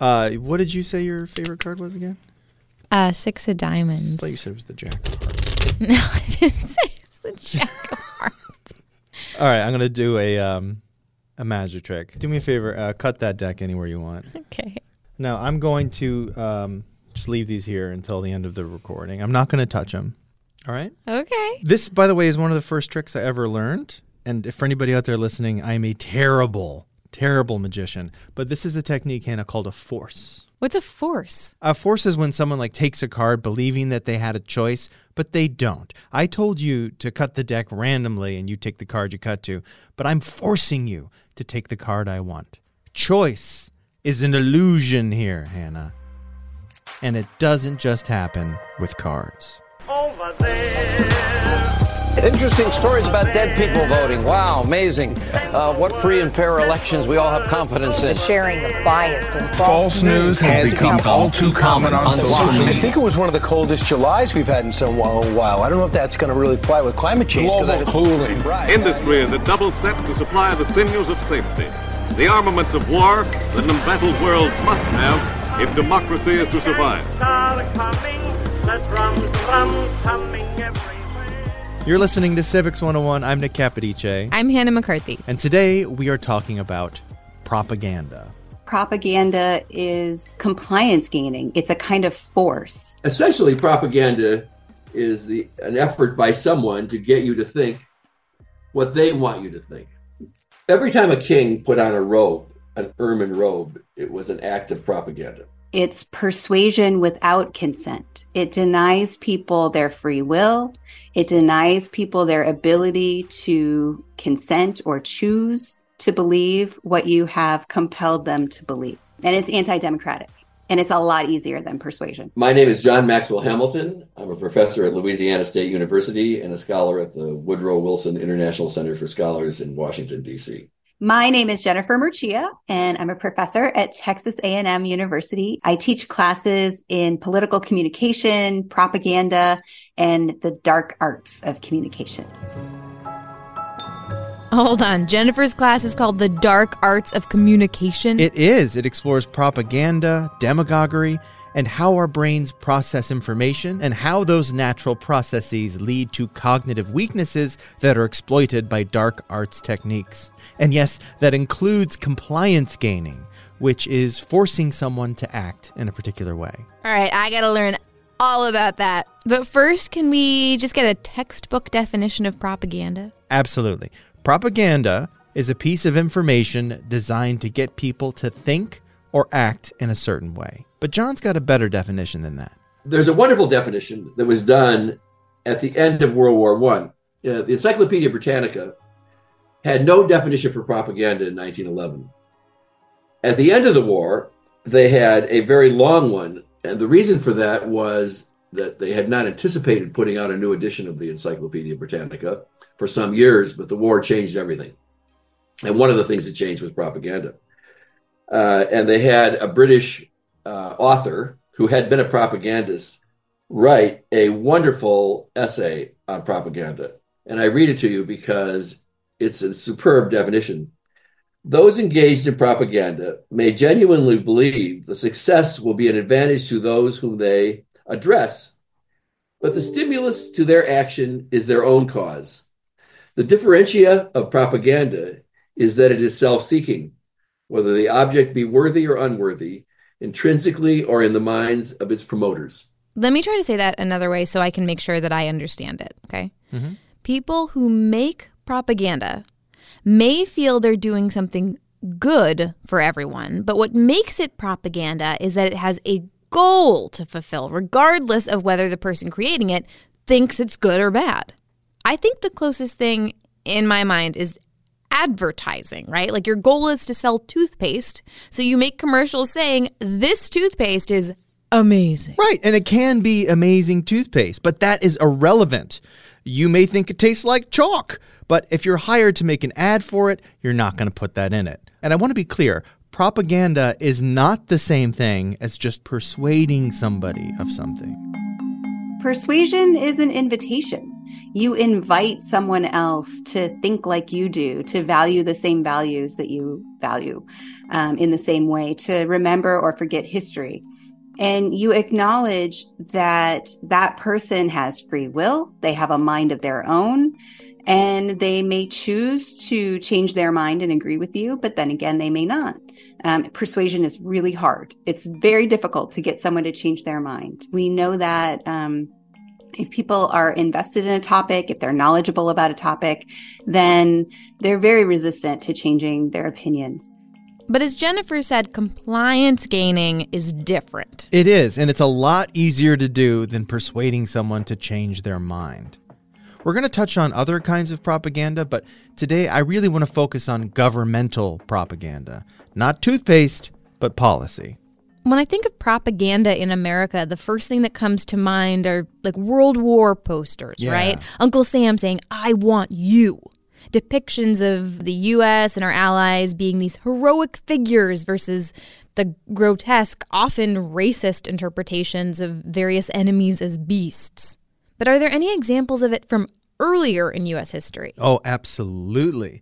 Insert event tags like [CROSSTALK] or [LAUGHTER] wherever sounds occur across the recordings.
Uh, what did you say your favorite card was again? Uh, six of diamonds. I thought you said it was the Jack of Hearts. [LAUGHS] no, I didn't say it was the jack of hearts. [LAUGHS] All right, I'm gonna do a um, a magic trick. Do me a favor, uh, cut that deck anywhere you want. Okay. Now I'm going to um, just leave these here until the end of the recording. I'm not gonna touch them. All right. Okay. This, by the way, is one of the first tricks I ever learned. And if for anybody out there listening, I'm a terrible, terrible magician. But this is a technique, Hannah, called a force. What's a force? A force is when someone like takes a card believing that they had a choice, but they don't. I told you to cut the deck randomly and you take the card you cut to, but I'm forcing you to take the card I want. Choice is an illusion here, Hannah. And it doesn't just happen with cards. over there. Interesting stories about dead people voting. Wow, amazing. Uh, what free and fair elections we all have confidence in. The sharing of biased and false, False news has become all too common on social social media. I think it was one of the coldest Julys we've had in some while. while. I don't know if that's going to really fly with climate change. I- Global cooling. Right. Industry is a double set to supply the sinews of safety. The armaments of war that an embattled world must have if democracy is to survive. You're listening to Civics 101. I'm Nick Capodice. I'm Hannah McCarthy. And today we are talking about propaganda. propaganda is compliance gaining. It's a kind of force. essentially propaganda is the an effort by someone to get you to think what they want you to think every time a king put on a robe an ermine robe it was an act of propaganda It's persuasion without consent. It denies people their free will. It denies people their ability to consent or choose to believe what you have compelled them to believe. And it's anti democratic. And it's a lot easier than persuasion. my name is john maxwell hamilton i'm a professor at louisiana state university and a scholar at the woodrow wilson international center for scholars in washington d.c My name is Jennifer Mercieca, and I'm a professor at Texas A&M University. I teach classes in political communication, propaganda, and the dark arts of communication. Hold on. Jennifer's class is called The Dark Arts of Communication. It is. It explores propaganda, demagoguery, and how our brains process information and how those natural processes lead to cognitive weaknesses that are exploited by dark arts techniques. And yes, that includes compliance gaining, which is forcing someone to act in a particular way. All right, I got to learn all about that. But first, can we just get a textbook definition of propaganda? Absolutely. Propaganda is a piece of information designed to get people to think or act in a certain way. But John's got a better definition than that. there's a wonderful definition that was done at the end of world war one. Uh, the encyclopedia britannica had no definition for propaganda in 1911 at the end of the war they had a very long one and the reason for that was that they had not anticipated putting out a new edition of the encyclopedia britannica for some years but the war changed everything. And one of the things that changed was propaganda. Uh, and they had a british uh, author who had been a propagandist write a wonderful essay on propaganda. And I read it to you because it's a superb definition. Those engaged in propaganda may genuinely believe the success will be an advantage to those whom they address, but the stimulus to their action is their own cause. The differentia of propaganda is that it is self seeking, whether the object be worthy or unworthy, intrinsically or in the minds of its promoters. Let me try to say that another way so I can make sure that I understand it, okay? Mhm. People who make propaganda may feel they're doing something good for everyone, but what makes it propaganda is that it has a goal to fulfill, regardless of whether the person creating it thinks it's good or bad. I think the closest thing in my mind is advertising, right? Like your goal is to sell toothpaste. So you make commercials saying this toothpaste is amazing. Right, and it can be amazing toothpaste, but that is irrelevant. You may think it tastes like chalk, but if you're hired to make an ad for it, you're not going to put that in it. And I want to be clear propaganda is not the same thing as just persuading somebody of something. Persuasion is an invitation. You invite someone else to think like you do, to value the same values that you value um, in the same way, to remember or forget history. And you acknowledge that that person has free will, they have a mind of their own, and they may choose to change their mind and agree with you, but then again, they may not. Um, persuasion is really hard. It's very difficult to get someone to change their mind. We know that um, if people are invested in a topic, if they're knowledgeable about a topic, then they're very resistant to changing their opinions. But as Jennifer said, compliance gaining is different. It is, and it's a lot easier to do than persuading someone to change their mind. We're going to touch on other kinds of propaganda, but today I really want to focus on governmental propaganda. Not toothpaste, but policy. When I think of propaganda in America, the first thing that comes to mind are like World War posters, Yeah. right? Uncle Sam saying, I want you. Depictions of the US and our allies being these heroic figures versus the grotesque, often racist interpretations of various enemies as beasts. But are there any examples of it from earlier in US history? Oh, absolutely.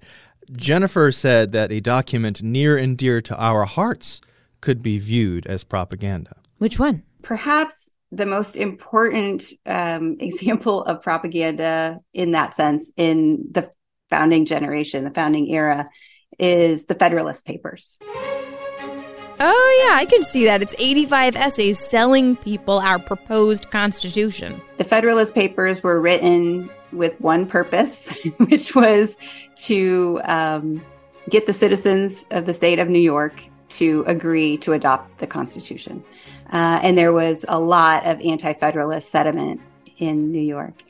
Jennifer said that a document near and dear to our hearts could be viewed as propaganda. Which one? Perhaps the most important um, [LAUGHS] example of propaganda in that sense in the founding generation, the founding era, is the Federalist Papers. Oh, yeah, I can see that. It's 85 essays selling people our proposed constitution. The Federalist Papers were written with one purpose, [LAUGHS] which was to um, get the citizens of the state of New York to agree to adopt the Constitution. Uh, and there was a lot of anti Federalist sentiment in New York.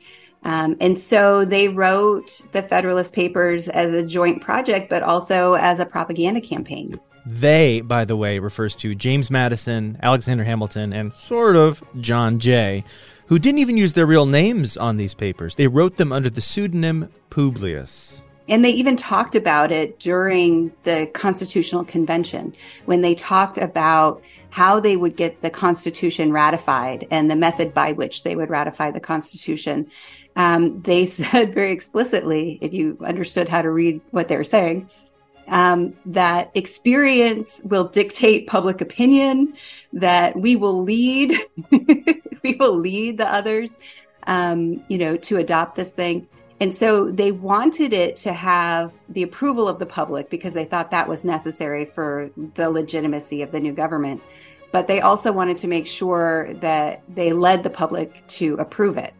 Um, and so they wrote the Federalist Papers as a joint project, but also as a propaganda campaign. They, by the way, refers to James Madison, Alexander Hamilton, and sort of John Jay, who didn't even use their real names on these papers. They wrote them under the pseudonym Publius. And they even talked about it during the Constitutional Convention when they talked about how they would get the Constitution ratified and the method by which they would ratify the Constitution. Um, they [LAUGHS] said very explicitly, if you understood how to read what they were saying, um, that experience will dictate public opinion, that we will lead, [LAUGHS] we will lead the others, um, you know, to adopt this thing. And so they wanted it to have the approval of the public because they thought that was necessary for the legitimacy of the new government. But they also wanted to make sure that they led the public to approve it.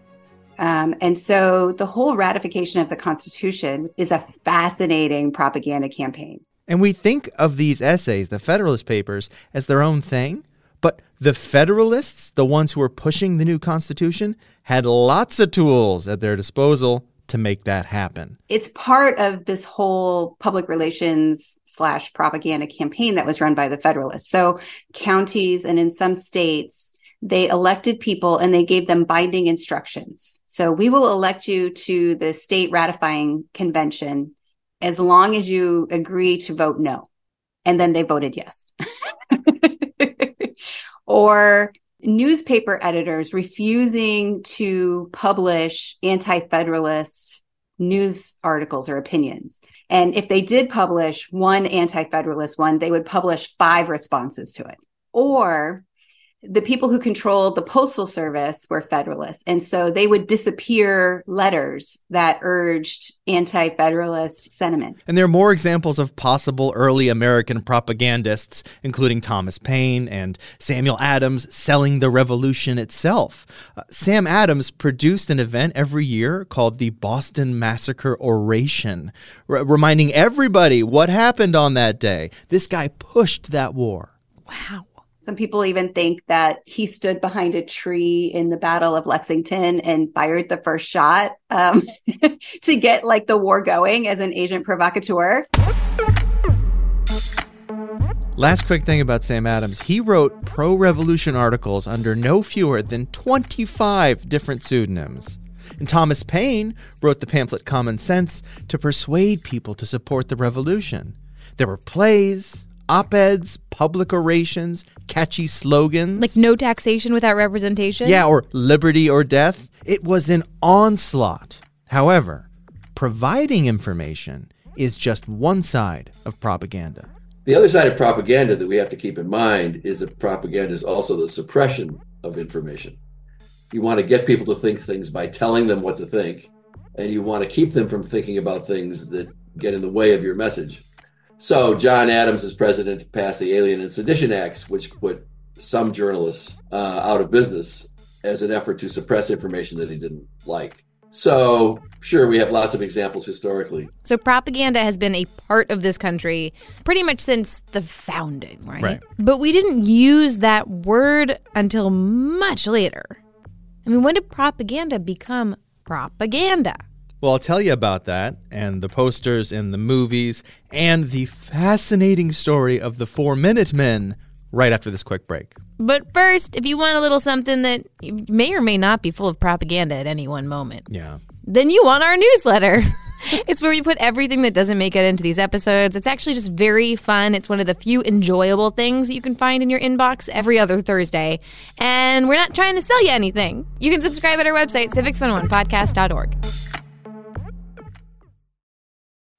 Um, and so the whole ratification of the Constitution is a fascinating propaganda campaign. And we think of these essays, the Federalist Papers, as their own thing. But the Federalists, the ones who were pushing the new Constitution, had lots of tools at their disposal to make that happen. It's part of this whole public relations slash propaganda campaign that was run by the Federalists. So counties and in some states, they elected people and they gave them binding instructions. So we will elect you to the state ratifying convention as long as you agree to vote no. And then they voted yes. [LAUGHS] or newspaper editors refusing to publish anti Federalist news articles or opinions. And if they did publish one anti Federalist one, they would publish five responses to it. Or the people who controlled the postal service were federalists and so they would disappear letters that urged anti-federalist sentiment And there are more examples of possible early American propagandists, including Thomas Paine and Samuel Adams, selling the revolution itself. Uh, Sam Adams produced an event every year called the Boston Massacre Oration, r- reminding everybody what happened on that day. This guy pushed that war. Wow. Some people even think that he stood behind a tree in the Battle of Lexington and fired the first shot um, [LAUGHS] to get like the war going as an agent provocateur. Last quick thing about Sam Adams he wrote pro revolution articles under no fewer than 25 different pseudonyms. And Thomas Paine wrote the pamphlet Common Sense to persuade people to support the revolution. There were plays, op eds, public orations, catchy slogans. Like no taxation without representation? Yeah, or liberty or death. It was an onslaught. However, providing information is just one side of propaganda. The other side of propaganda that we have to keep in mind is that propaganda is also the suppression of information. You want to get people to think things by telling them what to think, and you want to keep them from thinking about things that get in the way of your message. So, John Adams, as president, passed the Alien and Sedition Acts, which put some journalists uh, out of business as an effort to suppress information that he didn't like. So, sure, we have lots of examples historically. So, propaganda has been a part of this country pretty much since the founding, right? Right. But we didn't use that word until much later. I mean, when did propaganda become propaganda? Well, I'll tell you about that and the posters and the movies and the fascinating story of the Four Minute Men right after this quick break. But first, if you want a little something that may or may not be full of propaganda at any one moment, Yeah. then you want our newsletter. [LAUGHS] it's where we put everything that doesn't make it into these episodes. It's actually just very fun. It's one of the few enjoyable things that you can find in your inbox every other Thursday. And we're not trying to sell you anything. You can subscribe at our website, civics101podcast.org.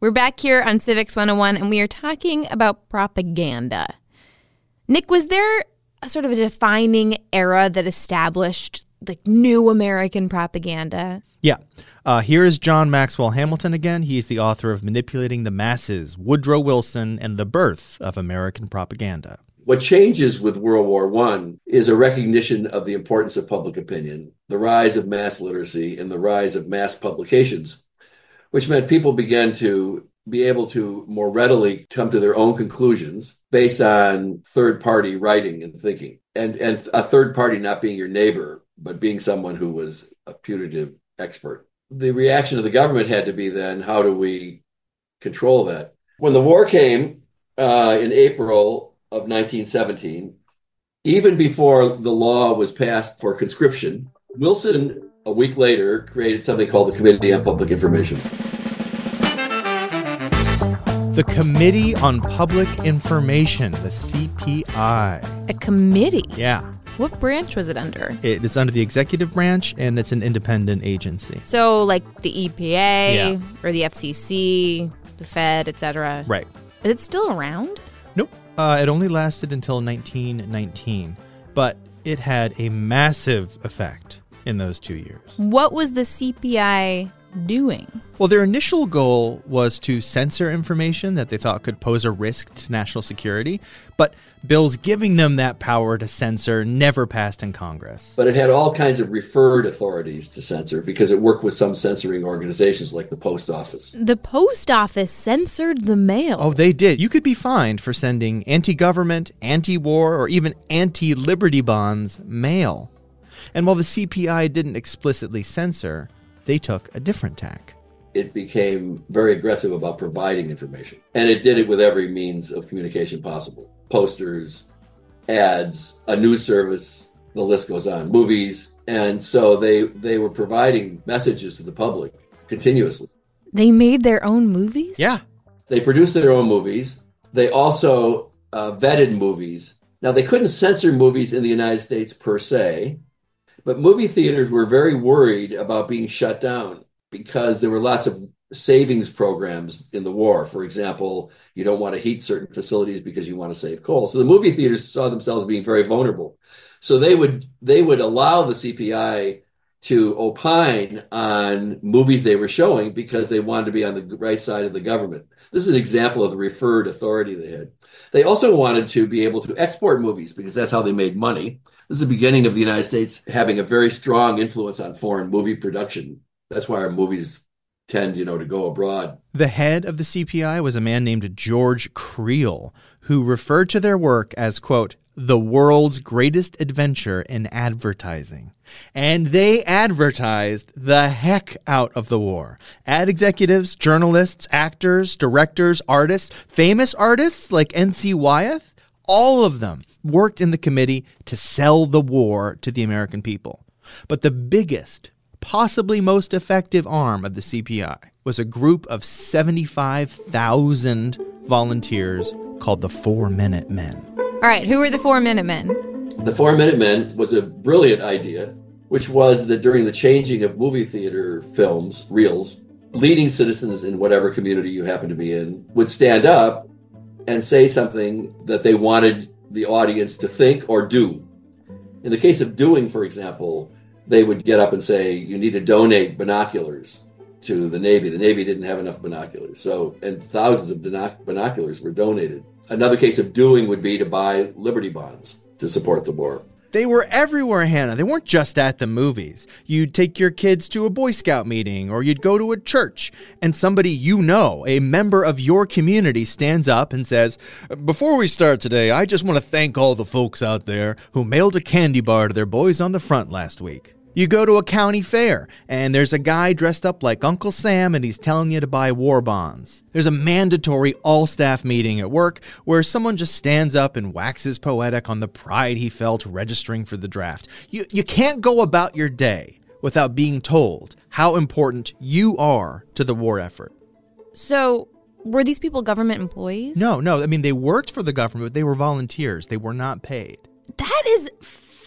We're back here on Civics 101 and we are talking about propaganda. Nick, was there a sort of a defining era that established like new American propaganda? Yeah. Uh, here is John Maxwell Hamilton again. He's the author of Manipulating the Masses, Woodrow Wilson, and the Birth of American Propaganda. What changes with World War I is a recognition of the importance of public opinion, the rise of mass literacy, and the rise of mass publications, which meant people began to be able to more readily come to their own conclusions based on third party writing and thinking. And, and a third party not being your neighbor, but being someone who was a putative expert. The reaction of the government had to be then how do we control that? When the war came uh, in April of 1917, even before the law was passed for conscription, Wilson, a week later, created something called the Committee on Public Information. The Committee on Public Information, the CPI. A committee? Yeah. What branch was it under? It is under the executive branch and it's an independent agency. So, like the EPA Yeah. or the FCC, the Fed, etc. Right. Is it still around? Nope. Uh, it only lasted until 1919, but it had a massive effect in those two years. What was the CPI doing? Well, their initial goal was to censor information that they thought could pose a risk to national security, but bills giving them that power to censor never passed in Congress. But it had all kinds of referred authorities to censor because it worked with some censoring organizations like the post office. The post office censored the mail. Oh, they did. You could be fined for sending anti government, anti war, or even anti liberty bonds mail. And while the CPI didn't explicitly censor, they took a different tack. It became very aggressive about providing information. And it did it with every means of communication possible posters, ads, a news service, the list goes on, movies. And so they, they were providing messages to the public continuously. They made their own movies? Yeah. They produced their own movies. They also uh, vetted movies. Now, they couldn't censor movies in the United States per se, but movie theaters were very worried about being shut down because there were lots of savings programs in the war. For example, you don't want to heat certain facilities because you want to save coal. So the movie theaters saw themselves being very vulnerable. So they would they would allow the CPI to opine on movies they were showing because they wanted to be on the right side of the government. This is an example of the referred authority they had. They also wanted to be able to export movies because that's how they made money. This is the beginning of the United States having a very strong influence on foreign movie production. That's why our movies tend, you know, to go abroad. The head of the CPI was a man named George Creel, who referred to their work as, quote, the world's greatest adventure in advertising. And they advertised the heck out of the war. Ad executives, journalists, actors, directors, artists, famous artists like N.C. Wyeth, all of them worked in the committee to sell the war to the American people. But the biggest, possibly most effective arm of the CPI was a group of 75,000 volunteers called the Four Minute Men. All right, who were the Four Minute Men? The Four Minute Men was a brilliant idea, which was that during the changing of movie theater films, reels, leading citizens in whatever community you happen to be in would stand up and say something that they wanted the audience to think or do. In the case of doing, for example, they would get up and say, You need to donate binoculars to the Navy. The Navy didn't have enough binoculars. So, and thousands of binoculars were donated. Another case of doing would be to buy Liberty bonds to support the war. They were everywhere, Hannah. They weren't just at the movies. You'd take your kids to a Boy Scout meeting or you'd go to a church, and somebody you know, a member of your community, stands up and says, Before we start today, I just want to thank all the folks out there who mailed a candy bar to their boys on the front last week. You go to a county fair, and there's a guy dressed up like Uncle Sam, and he's telling you to buy war bonds. There's a mandatory all staff meeting at work where someone just stands up and waxes poetic on the pride he felt registering for the draft. You, you can't go about your day without being told how important you are to the war effort. So, were these people government employees? No, no. I mean, they worked for the government, but they were volunteers. They were not paid. That is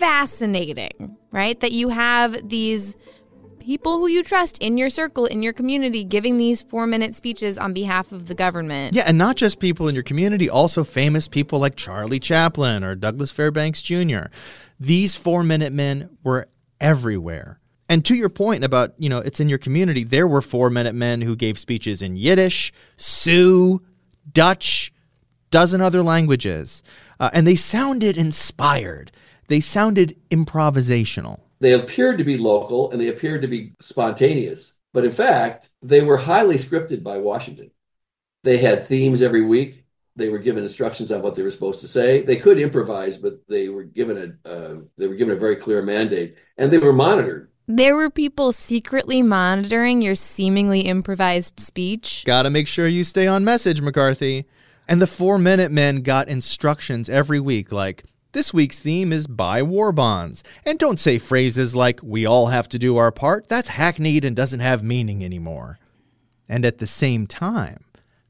fascinating, right? That you have these people who you trust in your circle, in your community, giving these four minute speeches on behalf of the government. Yeah, and not just people in your community, also famous people like Charlie Chaplin or Douglas Fairbanks Jr. These four minute men were everywhere. And to your point about, you know, it's in your community, there were four minute men who gave speeches in Yiddish, Sioux, Dutch, dozen other languages. Uh, and they sounded inspired they sounded improvisational. They appeared to be local and they appeared to be spontaneous. But in fact, they were highly scripted by Washington. They had themes every week. They were given instructions on what they were supposed to say. They could improvise, but they were given a uh, they were given a very clear mandate, and they were monitored. There were people secretly monitoring your seemingly improvised speech. Got to make sure you stay on message, McCarthy. And the four minute men got instructions every week like, this week's theme is buy war bonds. And don't say phrases like, we all have to do our part. That's hackneyed and doesn't have meaning anymore. And at the same time,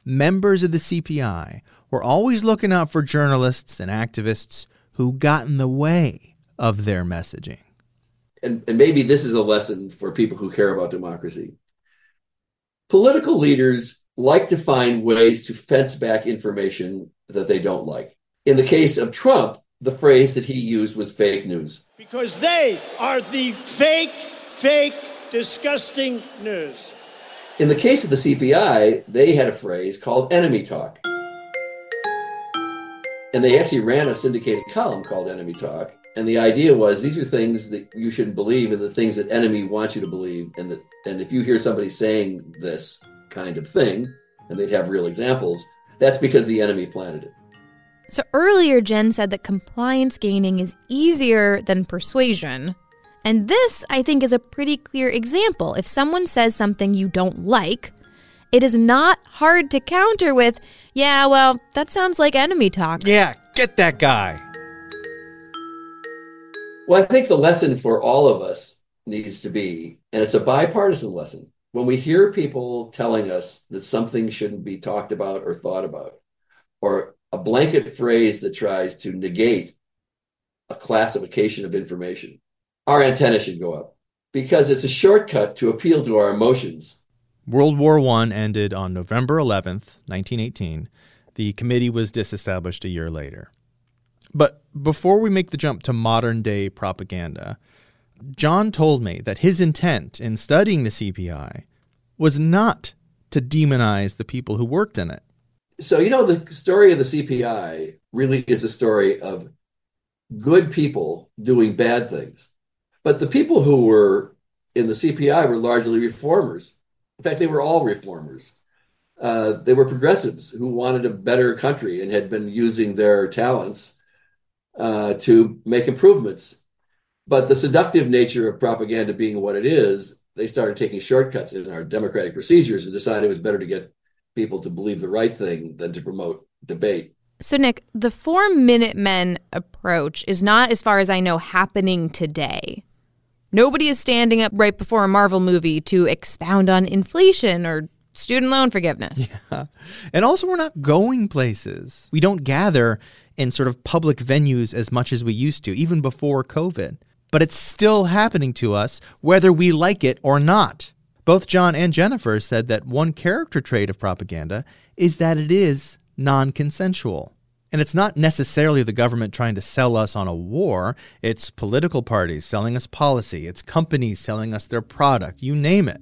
members of the CPI were always looking out for journalists and activists who got in the way of their messaging. And, and maybe this is a lesson for people who care about democracy. Political leaders like to find ways to fence back information that they don't like. In the case of Trump, the phrase that he used was fake news. Because they are the fake, fake, disgusting news. In the case of the CPI, they had a phrase called enemy talk. And they actually ran a syndicated column called Enemy Talk. And the idea was these are things that you shouldn't believe and the things that enemy wants you to believe. And that and if you hear somebody saying this kind of thing, and they'd have real examples, that's because the enemy planted it. So earlier, Jen said that compliance gaining is easier than persuasion. And this, I think, is a pretty clear example. If someone says something you don't like, it is not hard to counter with, yeah, well, that sounds like enemy talk. Yeah, get that guy. Well, I think the lesson for all of us needs to be, and it's a bipartisan lesson, when we hear people telling us that something shouldn't be talked about or thought about, or a blanket phrase that tries to negate a classification of information. Our antenna should go up because it's a shortcut to appeal to our emotions. World War I ended on November 11th, 1918. The committee was disestablished a year later. But before we make the jump to modern day propaganda, John told me that his intent in studying the CPI was not to demonize the people who worked in it. So, you know, the story of the CPI really is a story of good people doing bad things. But the people who were in the CPI were largely reformers. In fact, they were all reformers. Uh, they were progressives who wanted a better country and had been using their talents uh, to make improvements. But the seductive nature of propaganda being what it is, they started taking shortcuts in our democratic procedures and decided it was better to get people to believe the right thing than to promote debate. So, Nick, the four minute men approach is not, as far as I know, happening today. Nobody is standing up right before a Marvel movie to expound on inflation or student loan forgiveness. [LAUGHS] Yeah. And also, we're not going places. We don't gather in sort of public venues as much as we used to, even before COVID. But it's still happening to us, whether we like it or not. Both John and Jennifer said that one character trait of propaganda is that it is non consensual. And it's not necessarily the government trying to sell us on a war, it's political parties selling us policy, it's companies selling us their product, you name it.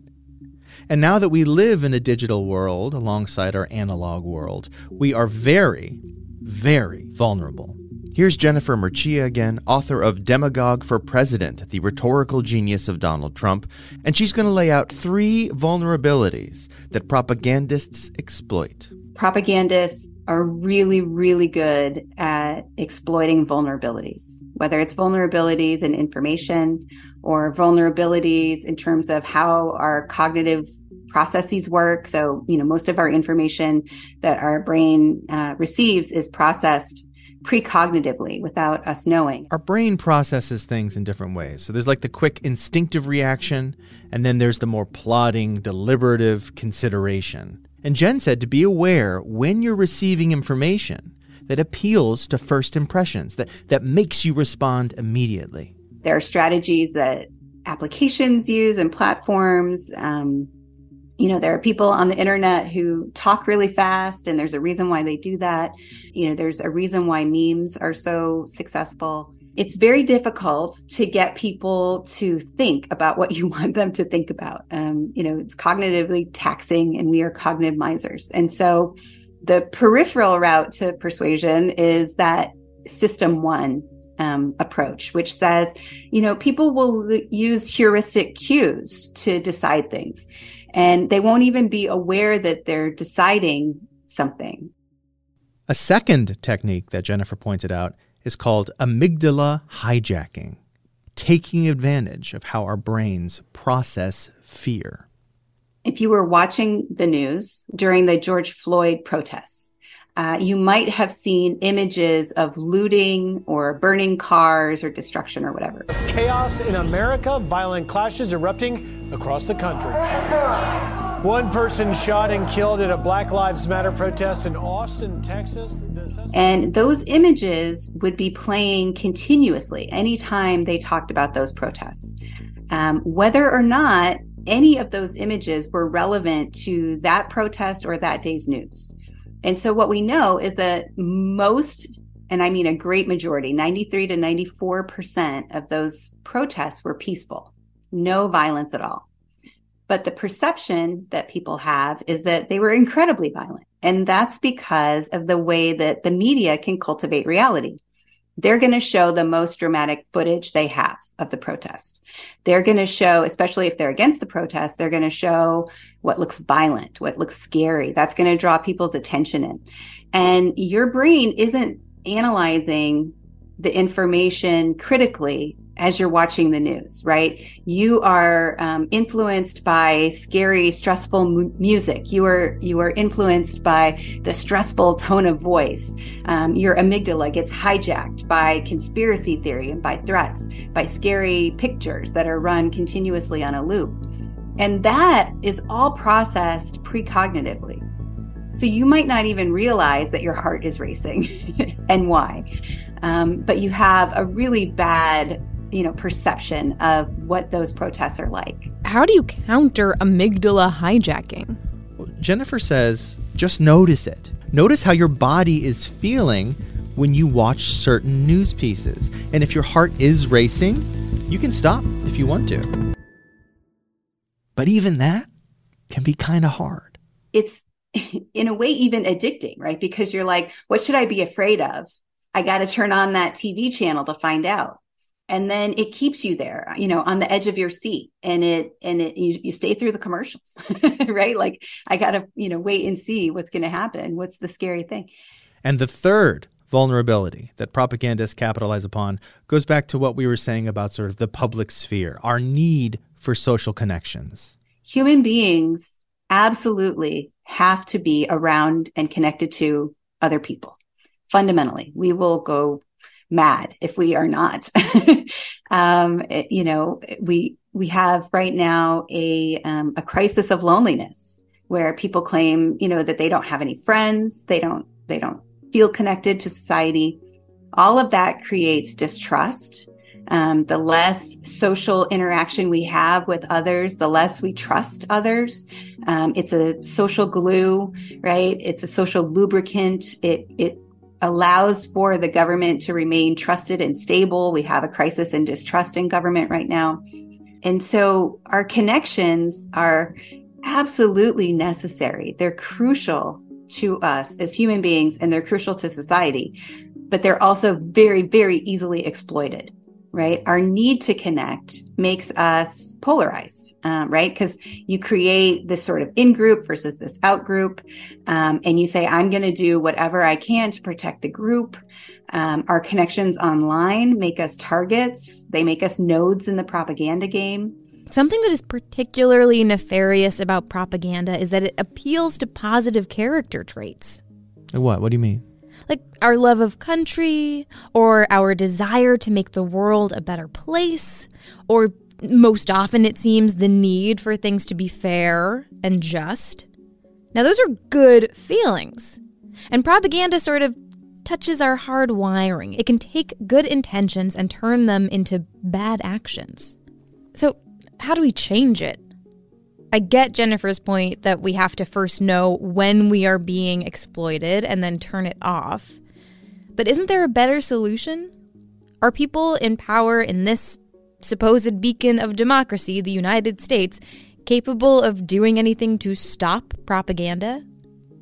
And now that we live in a digital world alongside our analog world, we are very, very vulnerable. Here's Jennifer Mercieca again, author of Demagogue for President The Rhetorical Genius of Donald Trump, and she's going to lay out three vulnerabilities that propagandists exploit. Propagandists are really, really good at exploiting vulnerabilities, whether it's vulnerabilities in information or vulnerabilities in terms of how our cognitive processes work. So, you know, most of our information that our brain uh, receives is processed precognitively without us knowing. Our brain processes things in different ways. So there's like the quick instinctive reaction, and then there's the more plodding, deliberative consideration. And Jen said to be aware when you're receiving information that appeals to first impressions, that, that makes you respond immediately. There are strategies that applications use and platforms. Um, you know, there are people on the internet who talk really fast, and there's a reason why they do that. You know, there's a reason why memes are so successful. It's very difficult to get people to think about what [LAUGHS] you want them to think about. Um, you know, it's cognitively taxing, and we are cognitive misers. And so, the peripheral route to persuasion is that system one um, approach, which says, you know, people will use heuristic cues to decide things and they won't even be aware that they're deciding something. A second technique that Jennifer pointed out is called amygdala hijacking, taking advantage of how our brains process fear. If you were watching the news during the George Floyd protests, uh, you might have seen images of looting or burning cars or destruction or whatever. Chaos in America, violent clashes erupting across the country. One person shot and killed at a Black Lives Matter protest in Austin, Texas. And those images would be playing continuously anytime they talked about those protests. Um, whether or not any of those images were relevant to that protest or that day's news. And so what we know is that most, and I mean a great majority, 93 to 94% of those protests were peaceful, no violence at all. But the perception that people have is that they were incredibly violent. And that's because of the way that the media can cultivate reality they're going to show the most dramatic footage they have of the protest. They're going to show, especially if they're against the protest, they're going to show what looks violent, what looks scary. That's going to draw people's attention in. And your brain isn't analyzing the information critically as you're watching the news, right? You are um, influenced by scary, stressful mu- music. You are you are influenced by the stressful tone of voice. Um, your amygdala gets hijacked by conspiracy theory and by threats, by scary pictures that are run continuously on a loop, and that is all processed precognitively. So you might not even realize that your heart is racing [LAUGHS] and why. Um, but you have a really bad you know, perception of what those protests are like. How do you counter amygdala hijacking? Jennifer says just notice it. Notice how your body is feeling when you watch certain news pieces. And if your heart is racing, you can stop if you want to. But even that can be kind of hard. It's in a way even addicting, right? Because you're like, what should I be afraid of? I got to turn on that TV channel to find out. And then it keeps you there, you know, on the edge of your seat and it, and it, you, you stay through the commercials, [LAUGHS] right? Like I got to, you know, wait and see what's going to happen. What's the scary thing? And the third vulnerability that propagandists capitalize upon goes back to what we were saying about sort of the public sphere, our need for social connections. Human beings absolutely have to be around and connected to other people. Fundamentally, we will go mad if we are not. [LAUGHS] um, it, you know, we we have right now a um, a crisis of loneliness where people claim, you know, that they don't have any friends, they don't they don't feel connected to society. All of that creates distrust. Um, the less social interaction we have with others, the less we trust others. Um, it's a social glue, right? It's a social lubricant. It it allows for the government to remain trusted and stable. We have a crisis in distrust in government right now. And so our connections are absolutely necessary. They're crucial to us as human beings and they're crucial to society, but they're also very, very easily exploited right? Our need to connect makes us polarized, um, right? Because you create this sort of in group versus this out group. Um, and you say, I'm going to do whatever I can to protect the group. Um, our connections online make us targets, they make us nodes in the propaganda game. Something that is particularly nefarious about propaganda is that it appeals to positive character traits. What? What do you mean? Like our love of country or our desire to make the world a better place, or most often it seems the need for things to be fair and just. Now, those are good feelings. And propaganda sort of touches our hard wiring. It can take good intentions and turn them into bad actions. So, how do we change it? I get Jennifer's point that we have to first know when we are being exploited and then turn it off. But isn't there a better solution? Are people in power in this supposed beacon of democracy, the United States, capable of doing anything to stop propaganda?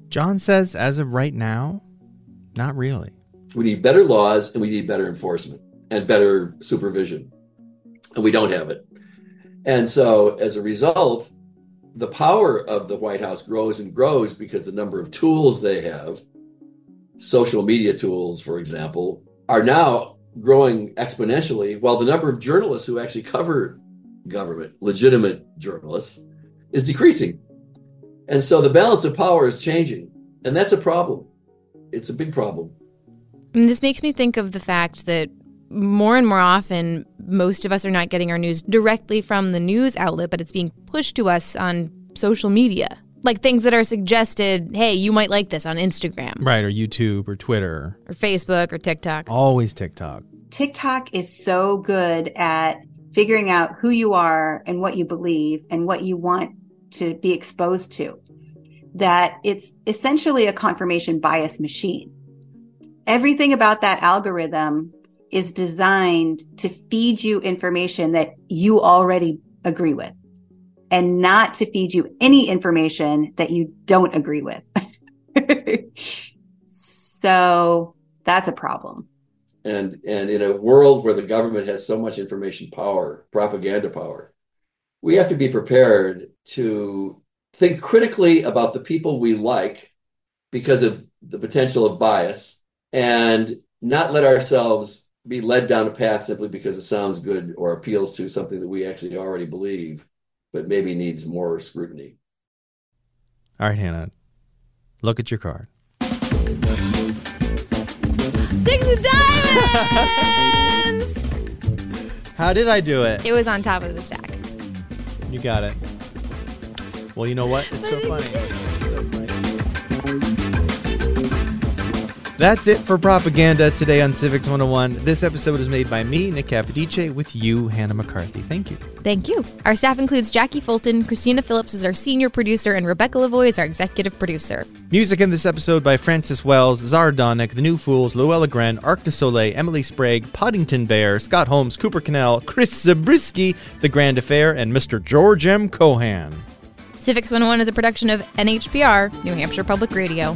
John says, as of right now, not really. We need better laws and we need better enforcement and better supervision. And we don't have it. And so, as a result, the power of the White House grows and grows because the number of tools they have, social media tools, for example, are now growing exponentially, while the number of journalists who actually cover government, legitimate journalists, is decreasing. And so the balance of power is changing. And that's a problem. It's a big problem. And this makes me think of the fact that more and more often, most of us are not getting our news directly from the news outlet, but it's being pushed to us on social media. Like things that are suggested, hey, you might like this on Instagram. Right, or YouTube or Twitter. Or Facebook or TikTok. Always TikTok. TikTok is so good at figuring out who you are and what you believe and what you want to be exposed to that it's essentially a confirmation bias machine. Everything about that algorithm is designed to feed you information that you already agree with and not to feed you any information that you don't agree with. [LAUGHS] so that's a problem. And and in a world where the government has so much information power, propaganda power, we have to be prepared to think critically about the people we like because of the potential of bias and not let ourselves be led down a path simply because it sounds good or appeals to something that we actually already believe, but maybe needs more scrutiny. All right, Hannah, look at your card. Six of diamonds! [LAUGHS] How did I do it? It was on top of the stack. You got it. Well, you know what? It's so funny. That's it for propaganda today on Civics 101. This episode is made by me, Nick Capodice, with you, Hannah McCarthy. Thank you. Thank you. Our staff includes Jackie Fulton, Christina Phillips is our senior producer, and Rebecca Lavoie is our executive producer. Music in this episode by Francis Wells, Zardonic, The New Fools, Luella Gren, Arc de Soleil, Emily Sprague, Poddington Bear, Scott Holmes, Cooper Cannell, Chris Zabriskie, The Grand Affair, and Mr. George M. Cohan. Civics 101 is a production of NHPR, New Hampshire Public Radio.